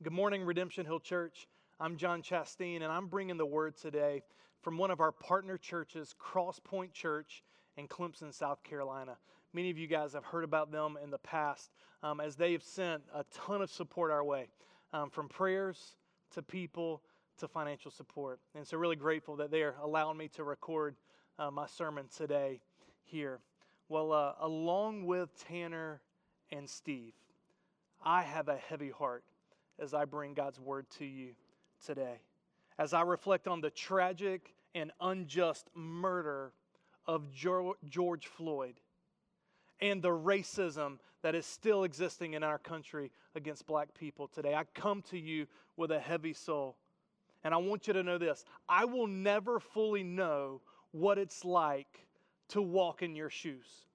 Good morning, Redemption Hill Church. I'm John Chasteen, and I'm bringing the word today from one of our partner churches, Cross Point Church in Clemson, South Carolina. Many of you guys have heard about them in the past um, as they have sent a ton of support our way, um, from prayers to people to financial support. And so, really grateful that they are allowing me to record uh, my sermon today here. Well, uh, along with Tanner and Steve, I have a heavy heart as I bring God's word to you today. As I reflect on the tragic and unjust murder of George Floyd and the racism that is still existing in our country against black people today, I come to you with a heavy soul. And I want you to know this I will never fully know what it's like to walk in your shoes.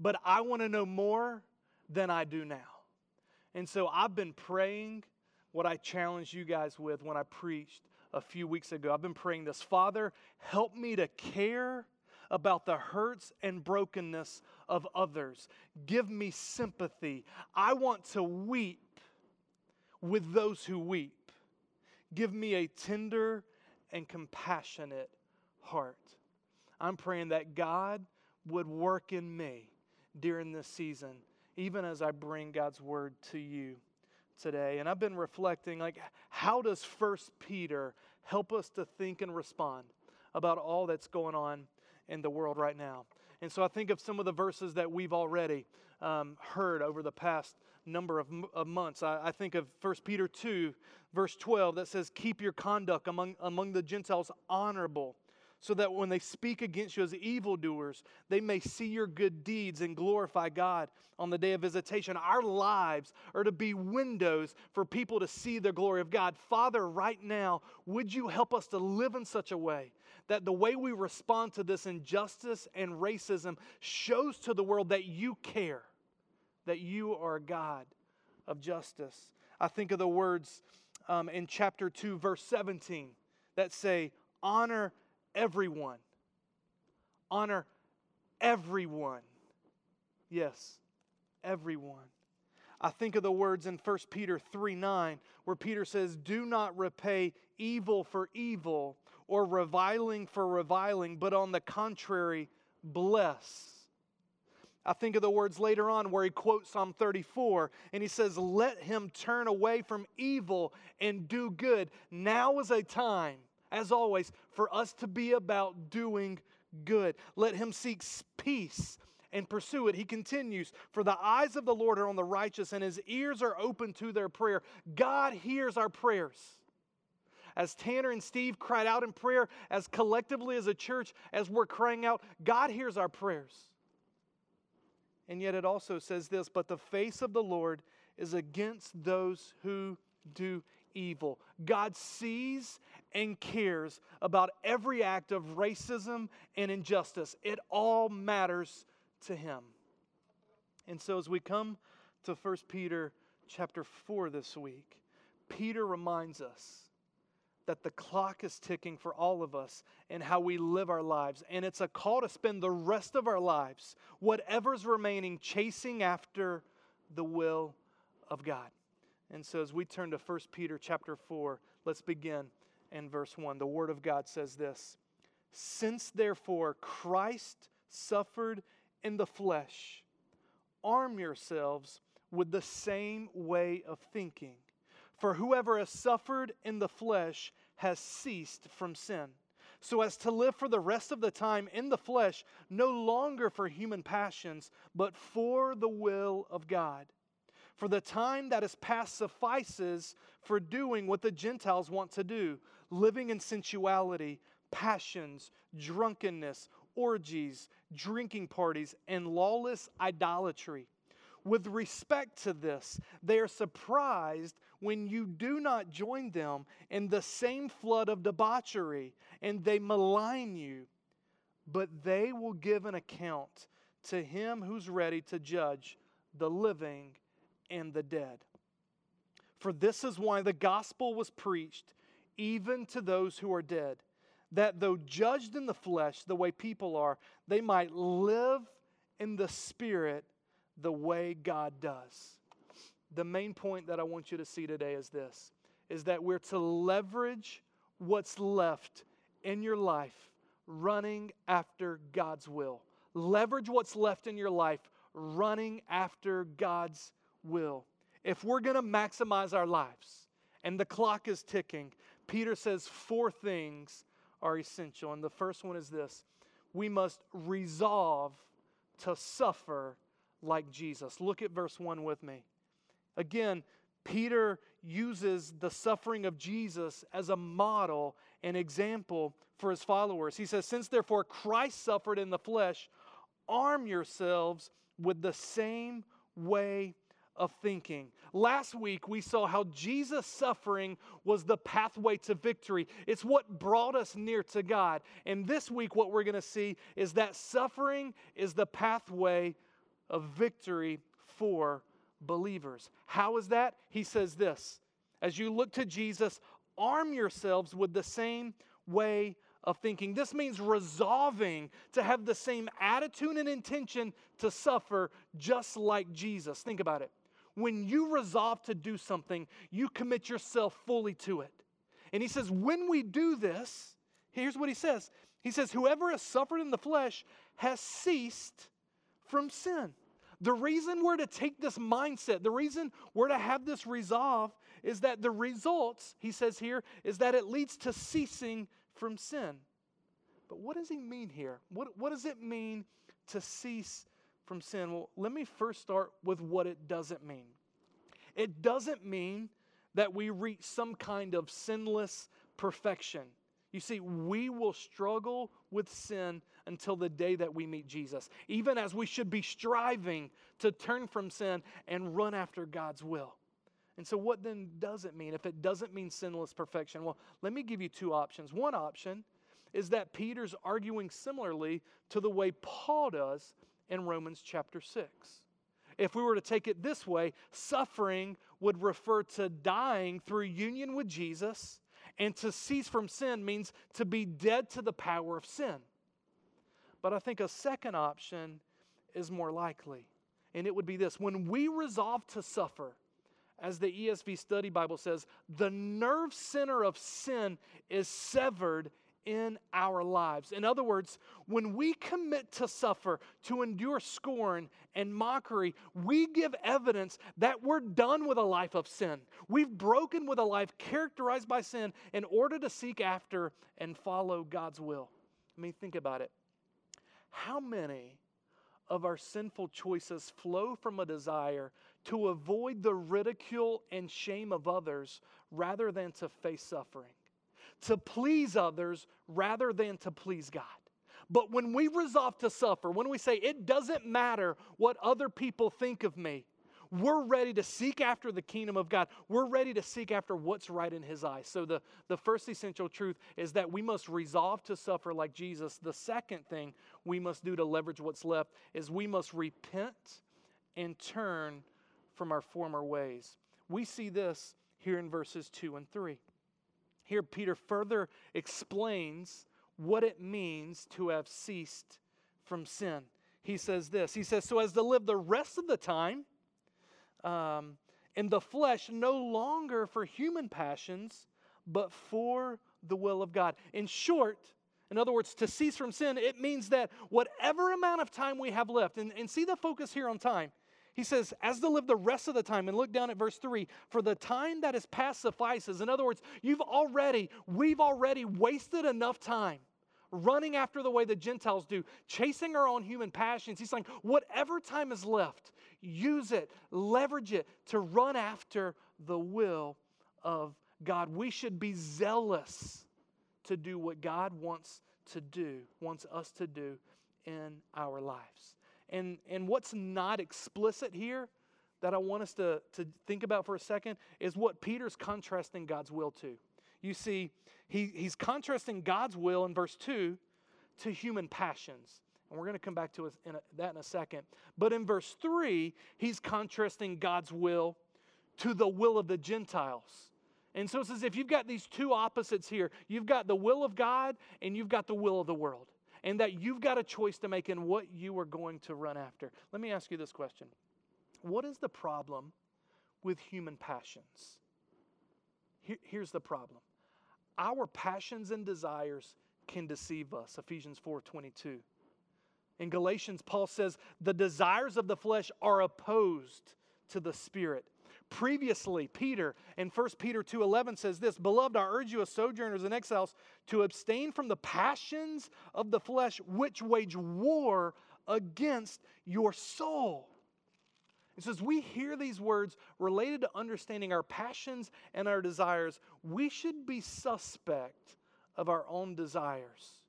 But I want to know more than I do now. And so I've been praying what I challenged you guys with when I preached a few weeks ago. I've been praying this Father, help me to care about the hurts and brokenness of others. Give me sympathy. I want to weep with those who weep. Give me a tender and compassionate heart. I'm praying that God would work in me during this season even as I bring God's word to you today. And I've been reflecting like how does First Peter help us to think and respond about all that's going on in the world right now? And so I think of some of the verses that we've already um, heard over the past number of, of months. I, I, think of 1 Peter 2, verse 12, that says, Keep your conduct among, among the Gentiles honorable so that when they speak against you as evildoers, they may see your good deeds and glorify God on the day of visitation. Our lives are to be windows for people to see the glory of God. Father, right now, would you help us to live in such a way that the way we respond to this injustice and racism shows to the world that you care, that you are a God of justice? I think of the words um, in chapter 2, verse 17 that say, Honor everyone. Honor everyone. Yes, everyone. I think of the words in 1 Peter 3 9, where Peter says, Do not repay evil for evil or reviling for reviling, but on the contrary, bless. I think of the words later on where he quotes Psalm 34 and he says, Let him turn away from evil and do good. Now is a time as always, for us to be about doing good. Let him seek peace and pursue it. He continues, For the eyes of the Lord are on the righteous, and his ears are open to their prayer. God hears our prayers. As Tanner and Steve cried out in prayer, as collectively as a church, as we're crying out, God hears our prayers. And yet it also says this, But the face of the Lord is against those who do evil. God sees and cares about every act of racism and injustice. It all matters to him. And so as we come to 1 Peter chapter 4 this week, Peter reminds us that the clock is ticking for all of us and how we live our lives. And it's a call to spend the rest of our lives, whatever's remaining, chasing after the will of God. And so as we turn to 1 Peter chapter 4, let's begin in verse 1. The Word of God says this Since therefore Christ suffered in the flesh, arm yourselves with the same way of thinking. For whoever has suffered in the flesh has ceased from sin, so as to live for the rest of the time in the flesh, no longer for human passions, but for the will of God. For the time that is past suffices for doing what the Gentiles want to do, living in sensuality, passions, drunkenness, orgies, drinking parties, and lawless idolatry. With respect to this, they are surprised when you do not join them in the same flood of debauchery, and they malign you. But they will give an account to him who's ready to judge the living and the dead. For this is why the gospel was preached even to those who are dead, that though judged in the flesh the way people are, they might live in the spirit the way God does. the main point that I want you to see today is this is that we're to leverage what's left in your life running after God's will. Leverage what's left in your life running after God's will. If we're going to maximize our lives and the clock is ticking, Peter says four things are essential. And the first one is this we must resolve to suffer like Jesus. Look at verse 1 with me. Again, Peter uses the suffering of Jesus as a model and example for his followers. He says, Since therefore Christ suffered in the flesh, arm yourselves with the same way of thinking. Last week, we saw how Jesus' suffering was the pathway to victory. It's what brought us near to God. And this week, what we're going to see is that suffering is the pathway of victory for believers. How is that? He says this As you look to Jesus, arm yourselves with the same way of thinking. This means resolving to have the same attitude and intention to suffer just like Jesus. Think about it. When you resolve to do something, you commit yourself fully to it. And he says, when we do this, here's what he says He says, Whoever has suffered in the flesh has ceased from sin. The reason we're to take this mindset, the reason we're to have this resolve is that the results, he says here, is that it leads to ceasing from sin. But what does he mean here? What, what does it mean to cease from sin? Well, let me first start with what it doesn't mean. It doesn't mean that we reach some kind of sinless perfection. You see, we will struggle with sin until the day that we meet Jesus, even as we should be striving to turn from sin and run after God's will. And so, what then does it mean? If it doesn't mean sinless perfection, well, let me give you two options. One option is that Peter's arguing similarly to the way Paul does in Romans chapter 6. If we were to take it this way, suffering would refer to dying through union with Jesus, and to cease from sin means to be dead to the power of sin. But I think a second option is more likely, and it would be this when we resolve to suffer, as the ESV Study Bible says, the nerve center of sin is severed in our lives. In other words, when we commit to suffer, to endure scorn and mockery, we give evidence that we're done with a life of sin. We've broken with a life characterized by sin in order to seek after and follow God's will. I mean, think about it. How many of our sinful choices flow from a desire to avoid the ridicule and shame of others rather than to face suffering? To please others rather than to please God. But when we resolve to suffer, when we say it doesn't matter what other people think of me, we're ready to seek after the kingdom of God. We're ready to seek after what's right in His eyes. So, the, the first essential truth is that we must resolve to suffer like Jesus. The second thing we must do to leverage what's left is we must repent and turn from our former ways. We see this here in verses 2 and 3. Here, Peter further explains what it means to have ceased from sin. He says this He says, So as to live the rest of the time um, in the flesh, no longer for human passions, but for the will of God. In short, in other words, to cease from sin, it means that whatever amount of time we have left, and, and see the focus here on time, he says, as to live the rest of the time, and look down at verse 3 for the time that is past suffices. In other words, you've already, we've already wasted enough time running after the way the Gentiles do, chasing our own human passions. He's saying, whatever time is left, use it, leverage it to run after the will of God. We should be zealous to do what God wants to do, wants us to do in our lives. And, and what's not explicit here that I want us to, to think about for a second is what Peter's contrasting God's will to. You see, he, he's contrasting God's will in verse 2 to human passions. And we're going to come back to in a, that in a second. But in verse 3, he's contrasting God's will to the will of the Gentiles. And so it's as if you've got these two opposites here. You've got the will of God and you've got the will of the world and that you've got a choice to make in what you are going to run after. Let me ask you this question What is the problem with human passions. Here, here's the problem our passions and desires can deceive us. Ephesians 4 22. In Galatians, Paul says, the desires of the flesh are opposed to the spirit. Previously, Peter in 1 Peter 2:11 says this, "Beloved, I urge you as sojourners and exiles to abstain from the passions of the flesh which wage war against your soul." So as we hear these words related to understanding our passions and our desires, we should be suspect of our own desires.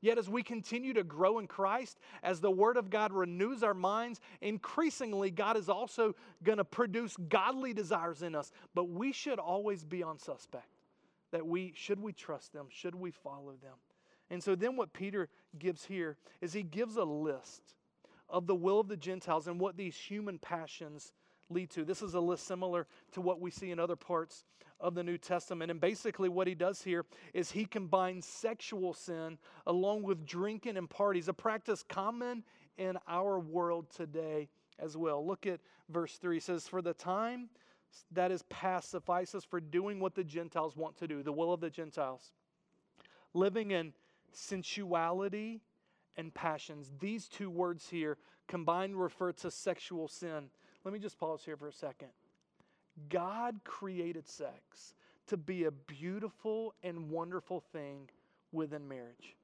Yet, as we continue to grow in Christ, as the Word of God renews our minds, increasingly God is also going to produce godly desires in us. But we should always be on suspect that we should we trust them, should we follow them. And so, then what Peter gives here is he gives a list of the will of the Gentiles and what these human passions lead to. This is a list similar to what we see in other parts of the New Testament. And basically, what he does here is he combines sexual sin along with drinking and parties, a practice common in our world today as well. Look at verse 3. He says, For the time that is past suffices for doing what the Gentiles want to do, the will of the Gentiles, living in sensuality and passions. These two words here combined refer to sexual sin. Let me just pause here for a second. God created sex to be a beautiful and wonderful thing within marriage.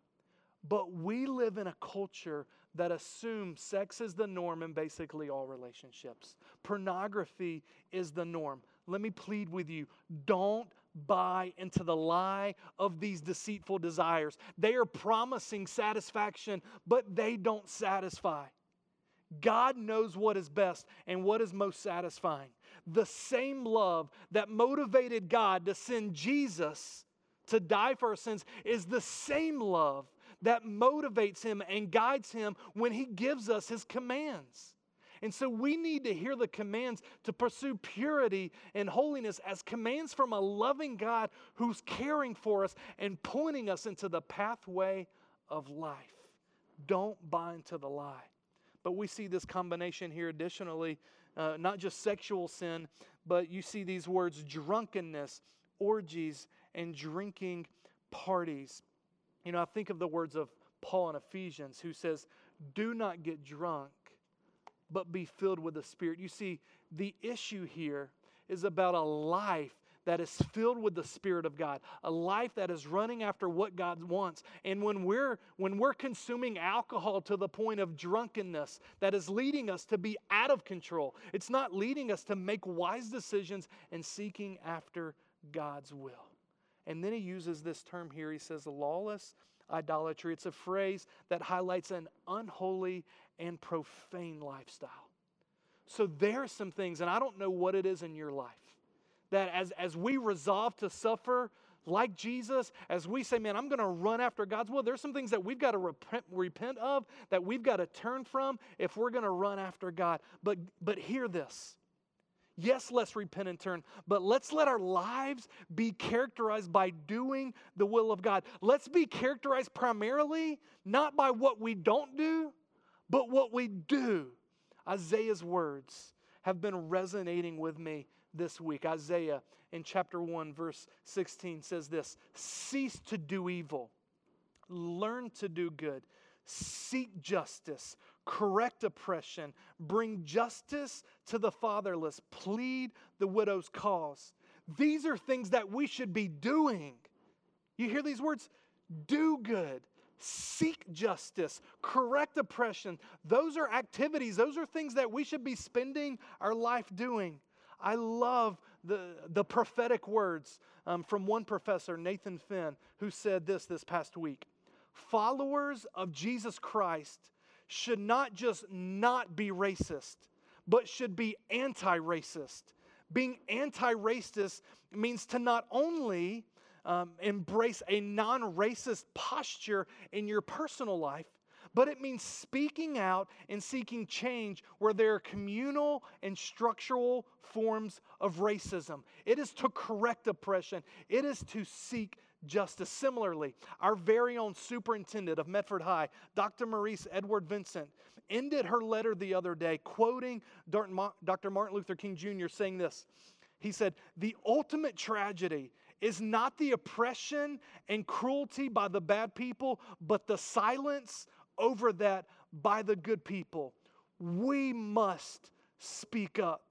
But we live in a culture that assumes sex is the norm in basically all relationships. Pornography is the norm. Let me plead with you don't buy into the lie of these deceitful desires. They are promising satisfaction, but they don't satisfy. God knows what is best and what is most satisfying. The same love that motivated God to send Jesus to die for our sins is the same love that motivates him and guides him when he gives us his commands. And so we need to hear the commands to pursue purity and holiness as commands from a loving God who's caring for us and pointing us into the pathway of life. Don't buy into the lie. But we see this combination here additionally, uh, not just sexual sin, but you see these words drunkenness, orgies, and drinking parties. You know, I think of the words of Paul in Ephesians who says, Do not get drunk, but be filled with the Spirit. You see, the issue here is about a life that is filled with the spirit of God, a life that is running after what God wants. And when we're when we're consuming alcohol to the point of drunkenness that is leading us to be out of control, it's not leading us to make wise decisions and seeking after God's will. And then he uses this term here. He says lawless idolatry. It's a phrase that highlights an unholy and profane lifestyle. So there are some things, and I don't know what it is in your life that as, as we resolve to suffer like Jesus, as we say, man, I'm going to run after God's will, there's some things that we've got to repent, repent of, that we've got to turn from if we're going to run after God. But, but hear this. Yes, let's repent and turn, but let's let our lives be characterized by doing the will of God. Let's be characterized primarily not by what we don't do, but what we do. Isaiah's words have been resonating with me this week. Isaiah in chapter 1, verse 16 says this Cease to do evil, learn to do good, seek justice, correct oppression, bring justice to the fatherless, plead the widow's cause. These are things that we should be doing. You hear these words? Do good, seek justice, correct oppression. Those are activities, those are things that we should be spending our life doing. I love the, the prophetic words um, from one professor, Nathan Finn, who said this this past week Followers of Jesus Christ should not just not be racist, but should be anti racist. Being anti racist means to not only um, embrace a non racist posture in your personal life, but it means speaking out and seeking change where there are communal and structural forms of racism. It is to correct oppression, it is to seek justice. Similarly, our very own superintendent of Medford High, Dr. Marice Edouard-Vincent, ended her letter the other day quoting Dr. Martin Luther King Jr. saying this. He said, The ultimate tragedy is not the oppression and cruelty by the bad people, but the silence over that by the good people. We must speak up.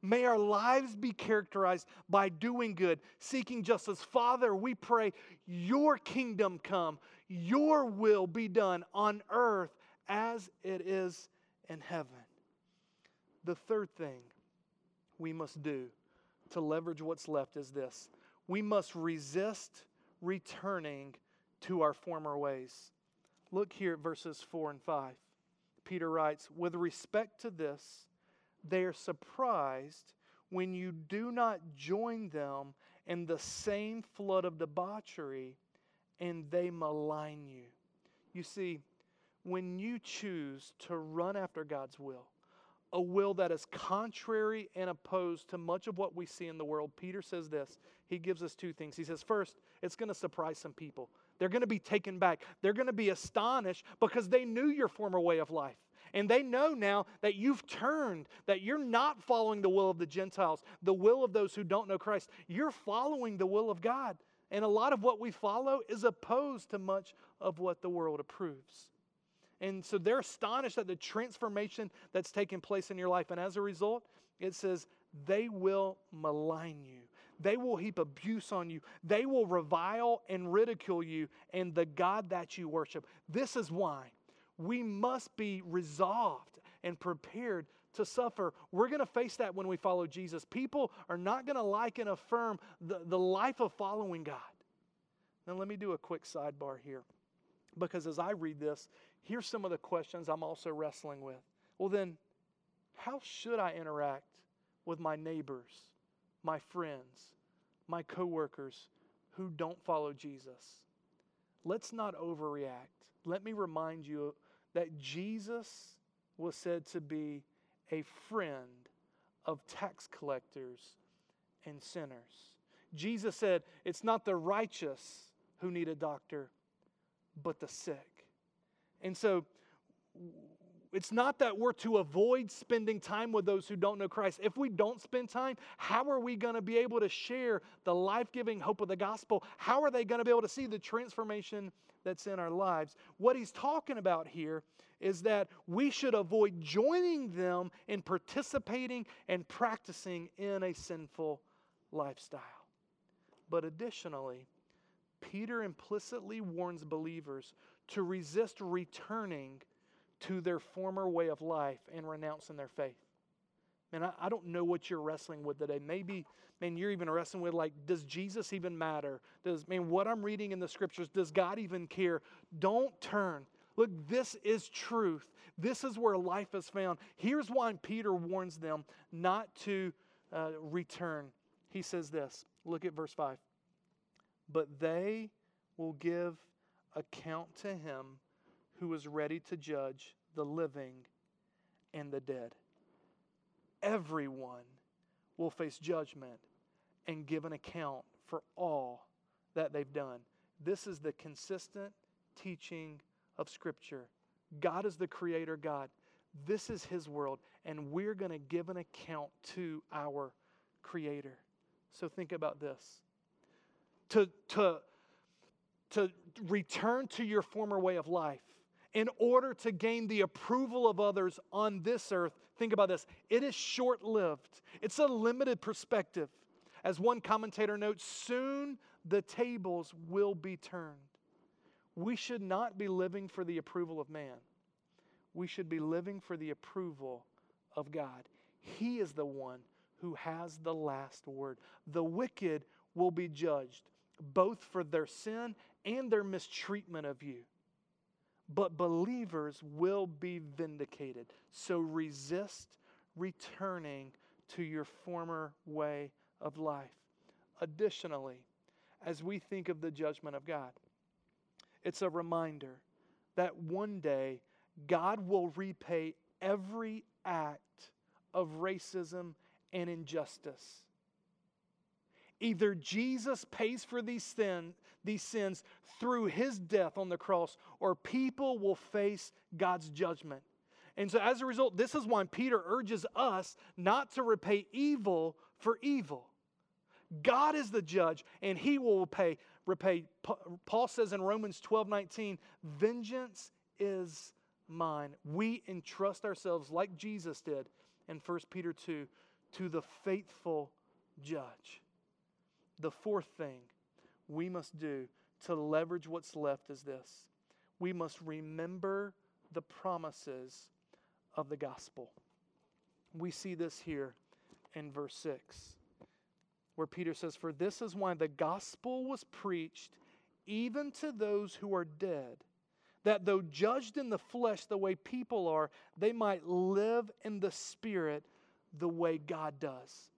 May our lives be characterized by doing good, seeking justice. Father, we pray your kingdom come, your will be done on earth as it is in heaven. The third thing we must do to leverage what's left is this we must resist returning to our former ways. Look here at verses 4 and 5. Peter writes, With respect to this, they are surprised when you do not join them in the same flood of debauchery and they malign you. You see, when you choose to run after God's will, a will that is contrary and opposed to much of what we see in the world, Peter says this. He gives us two things. He says, first, it's going to surprise some people. They're going to be taken back. They're going to be astonished because they knew your former way of life. And they know now that you've turned, that you're not following the will of the Gentiles, the will of those who don't know Christ. You're following the will of God. And a lot of what we follow is opposed to much of what the world approves. And so they're astonished at the transformation that's taken place in your life. And as a result, it says, they will malign you. They will heap abuse on you. They will revile and ridicule you and the God that you worship. This is why we must be resolved and prepared to suffer. We're going to face that when we follow Jesus. People are not going to like and affirm the, the life of following God. Now, let me do a quick sidebar here. Because as I read this, here's some of the questions I'm also wrestling with. Well, then, how should I interact with my neighbors, my friends, my coworkers who don't follow Jesus? Let's not overreact. Let me remind you that Jesus was said to be a friend of tax collectors and sinners. Jesus said, It's not the righteous who need a doctor, but the sick. And so, it's not that we're to avoid spending time with those who don't know Christ. If we don't spend time, how are we going to be able to share the life giving hope of the gospel? How are they going to be able to see the transformation that's in our lives. What he's talking about here is that we should avoid joining them in participating and practicing in a sinful lifestyle. But additionally, Peter implicitly warns believers to resist returning to their former way of life and renouncing their faith. And I, I, don't know what you're wrestling with today. Maybe, man, you're even wrestling with like, does Jesus even matter? Does, man, what I'm reading in the scriptures, does God even care? Don't turn. Look, this is truth. This is where life is found. Here's why Peter warns them not to uh, return. He says this. Look at verse 5. But they will give account to him who is ready to judge the living and the dead everyone will face judgment and give an account for all that they've done. This is the consistent teaching of Scripture. God is the creator God. This is His world, and we're going to give an account to our Creator. So think about this. To, to, to return to your former way of life in order to gain the approval of others on this earth, think about this it is short lived, it's a limited perspective. As one commentator notes, soon the tables will be turned. We should not be living for the approval of man. We should be living for the approval of God. He is the one who has the last word. The wicked will be judged both for their sin and their mistreatment of you but believers will be vindicated. So resist returning to your former way of life. Additionally, as we think of the judgment of God, it's a reminder that one day God will repay every act of racism and injustice. Either Jesus pays for these, sin, these sins through his death on the cross, or people will face God's judgment. And so, as a result, this is why Peter urges us not to repay evil for evil. God is the judge, and he will repay. repay. Paul says in Romans 12 19, vengeance is mine. We entrust ourselves, like Jesus did in 1 Peter 2, to the faithful judge. The fourth thing we must do to leverage what's left is this we must remember the promises of the gospel. We see this here in verse 6, where Peter says, For this is why the gospel was preached even to those who are dead, that though judged in the flesh the way people are, they might live in the spirit the way God does.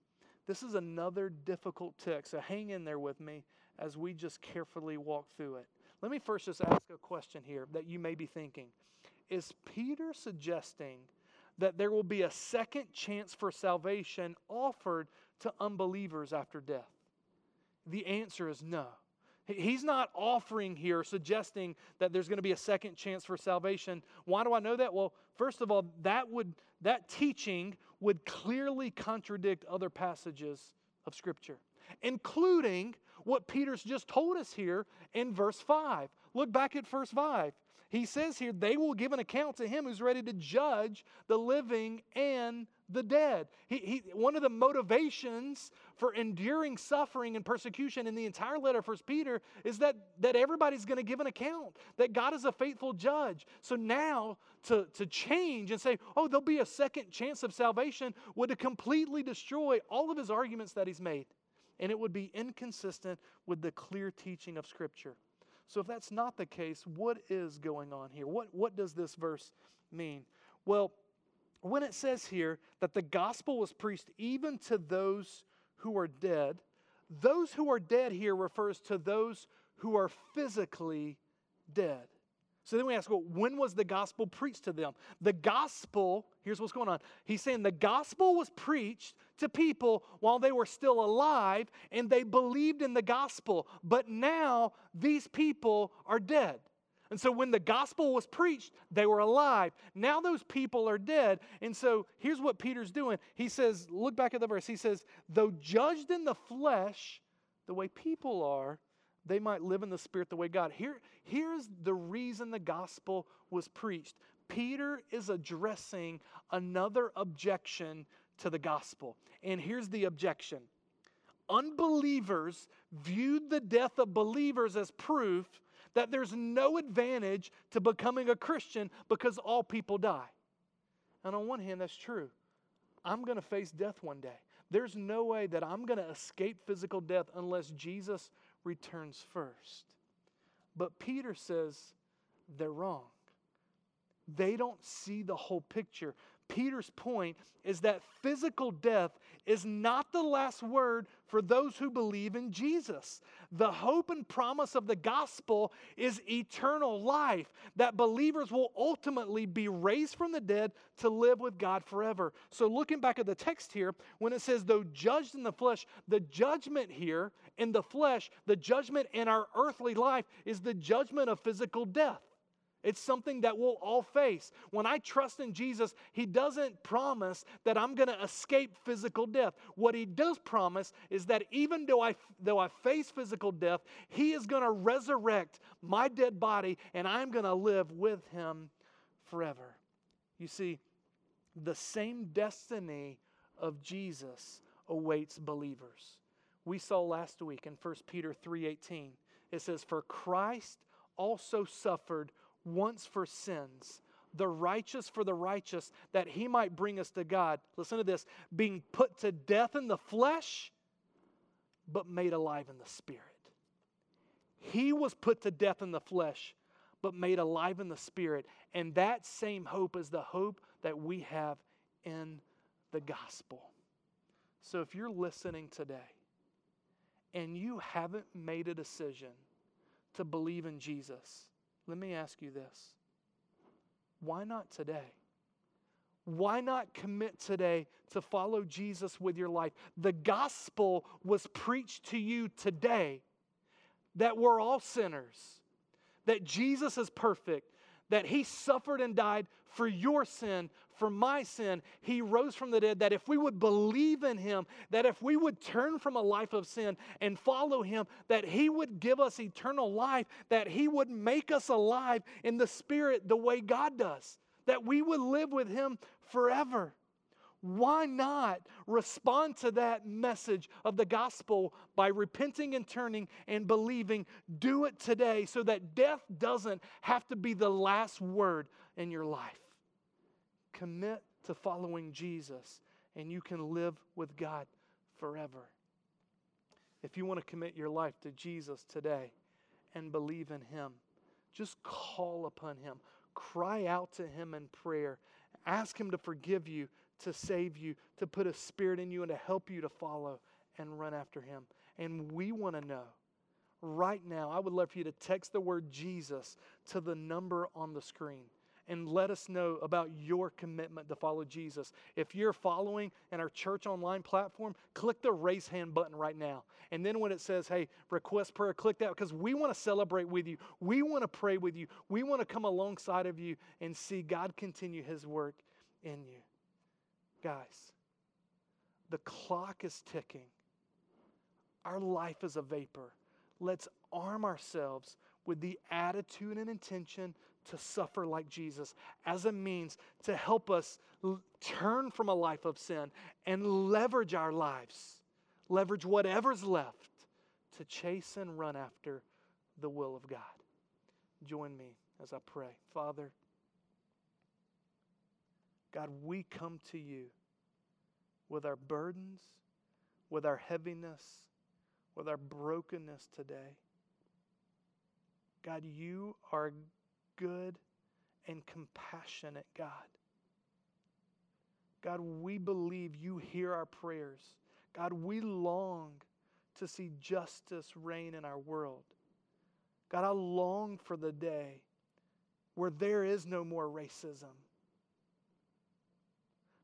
This is another difficult text, so hang in there with me as we just carefully walk through it. Let me first just ask a question here that you may be thinking. Is Peter suggesting that there will be a second chance for salvation offered to unbelievers after death? The answer is no. He's not offering here, suggesting that there's going to be a second chance for salvation. Why do I know that? Well, first of all, that would that teaching would clearly contradict other passages of Scripture, including what Peter's just told us here in verse 5. Look back at verse 5. He says here, they will give an account to him who's ready to judge the living and the dead. He, he, one of the motivations for enduring suffering and persecution in the entire letter of First Peter is that, that everybody's going to give an account, that God is a faithful judge. So now to, to change and say, oh, there'll be a second chance of salvation would to completely destroy all of his arguments that he's made. And it would be inconsistent with the clear teaching of Scripture. So if that's not the case, what is going on here? What, what does this verse mean? Well, when it says here that the gospel was preached even to those who are dead, those who are dead here refers to those who are physically dead. So then we ask, well, when was the gospel preached to them? The gospel, here's what's going on. He's saying the gospel was preached to people while they were still alive and they believed in the gospel, but now these people are dead. And so when the gospel was preached, they were alive. Now those people are dead. And so here's what Peter's doing. He says, look back at the verse. He says, though judged in the flesh, the way people are, they might live in the spirit the way God. Here, here's the reason the gospel was preached. Peter is addressing another objection to the gospel. And here's the objection unbelievers viewed the death of believers as proof that there's no advantage to becoming a Christian because all people die. And on one hand, that's true. I'm going to face death one day. There's no way that I'm going to escape physical death unless Jesus returns first. But Peter says they're wrong. They don't see the whole picture. Peter's point is that physical death is not the last word for those who believe in Jesus. The hope and promise of the gospel is eternal life, that believers will ultimately be raised from the dead to live with God forever. So, looking back at the text here, when it says, though judged in the flesh, the judgment here in the flesh, the judgment in our earthly life is the judgment of physical death. It's something that we'll all face. When I trust in Jesus, He doesn't promise that I'm going to escape physical death. What He does promise is that even though I, though I face physical death, He is going to resurrect my dead body and I'm going to live with Him forever. You see, the same destiny of Jesus awaits believers. We saw last week in 1 Peter 3:18. It says, "For Christ also suffered once for sins, the righteous for the righteous, that he might bring us to God. Listen to this being put to death in the flesh, but made alive in the spirit. He was put to death in the flesh, but made alive in the spirit. And that same hope is the hope that we have in the gospel. So if you're listening today and you haven't made a decision to believe in Jesus, let me ask you this why not today? Why not commit today to follow Jesus with your life? The gospel was preached to you today that we're all sinners, that Jesus is perfect, that he suffered and died for your sin, for my sin. He rose from the dead that if we would believe in him, that if we would turn from a life of sin and follow him, that he would give us eternal life, that he would make us alive in the spirit the way God does, that we would live with him forever. Why not respond to that message of the gospel by repenting and turning and believing? Do it today so that death doesn't have to be the last word in your life. Commit to following Jesus, and you can live with God forever. If you want to commit your life to Jesus today and believe in Him, just call upon Him. Cry out to Him in prayer. Ask Him to forgive you to save you, to put a spirit in you, and to help you to follow and run after Him. And we want to know right now, I would love for you to text the word Jesus to the number on the screen and let us know about your commitment to follow Jesus. If you're following in our church online platform, click the raise hand button right now. And then when it says, hey, request prayer, click that because we want to celebrate with you. We want to pray with you. We want to come alongside of you and see God continue his work in you. Guys, the clock is ticking. Our life is a vapor. Let's arm ourselves with the attitude and intention to suffer like Jesus as a means to help us l- turn from a life of sin and leverage our lives, leverage whatever's left to chase and run after the will of God. Join me as I pray. Father, God, we come to you with our burdens, with our heaviness, with our brokenness today. God, you are good and compassionate God. God, we believe you hear our prayers. God, we long to see justice reign in our world. God, I long for the day where there is no more racism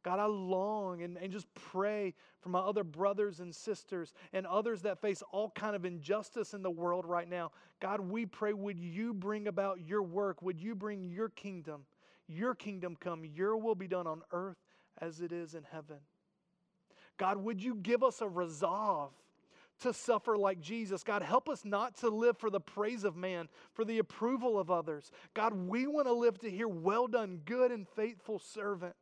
God, I long and, and just pray for my other brothers and sisters and others that face all kind of injustice in the world right now. God, we pray, would you bring about your work? Would you bring your kingdom? Your kingdom come, your will be done on earth as it is in heaven. God, would you give us a resolve to suffer like Jesus? God, help us not to live for the praise of man, for the approval of others. God, we want to live to hear, well done, good and faithful servant.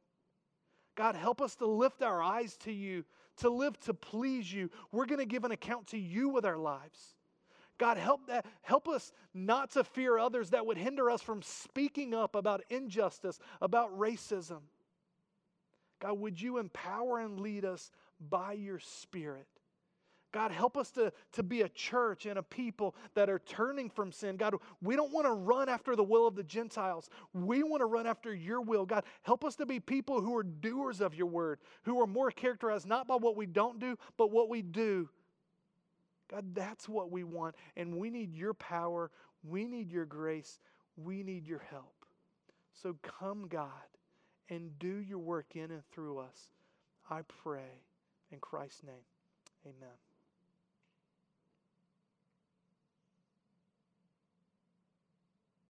God, help us to lift our eyes to you, to live to please you. We're going to give an account to you with our lives. God, help, that, help us not to fear others that would hinder us from speaking up about injustice, about racism. God, would you empower and lead us by your Spirit? God, help us to, to be a church and a people that are turning from sin. God, we don't want to run after the will of the Gentiles. We want to run after your will. God, help us to be people who are doers of your word, who are more characterized not by what we don't do, but what we do. God, that's what we want. And we need your power. We need your grace. We need your help. So come, God, and do your work in and through us. I pray in Christ's name. Amen.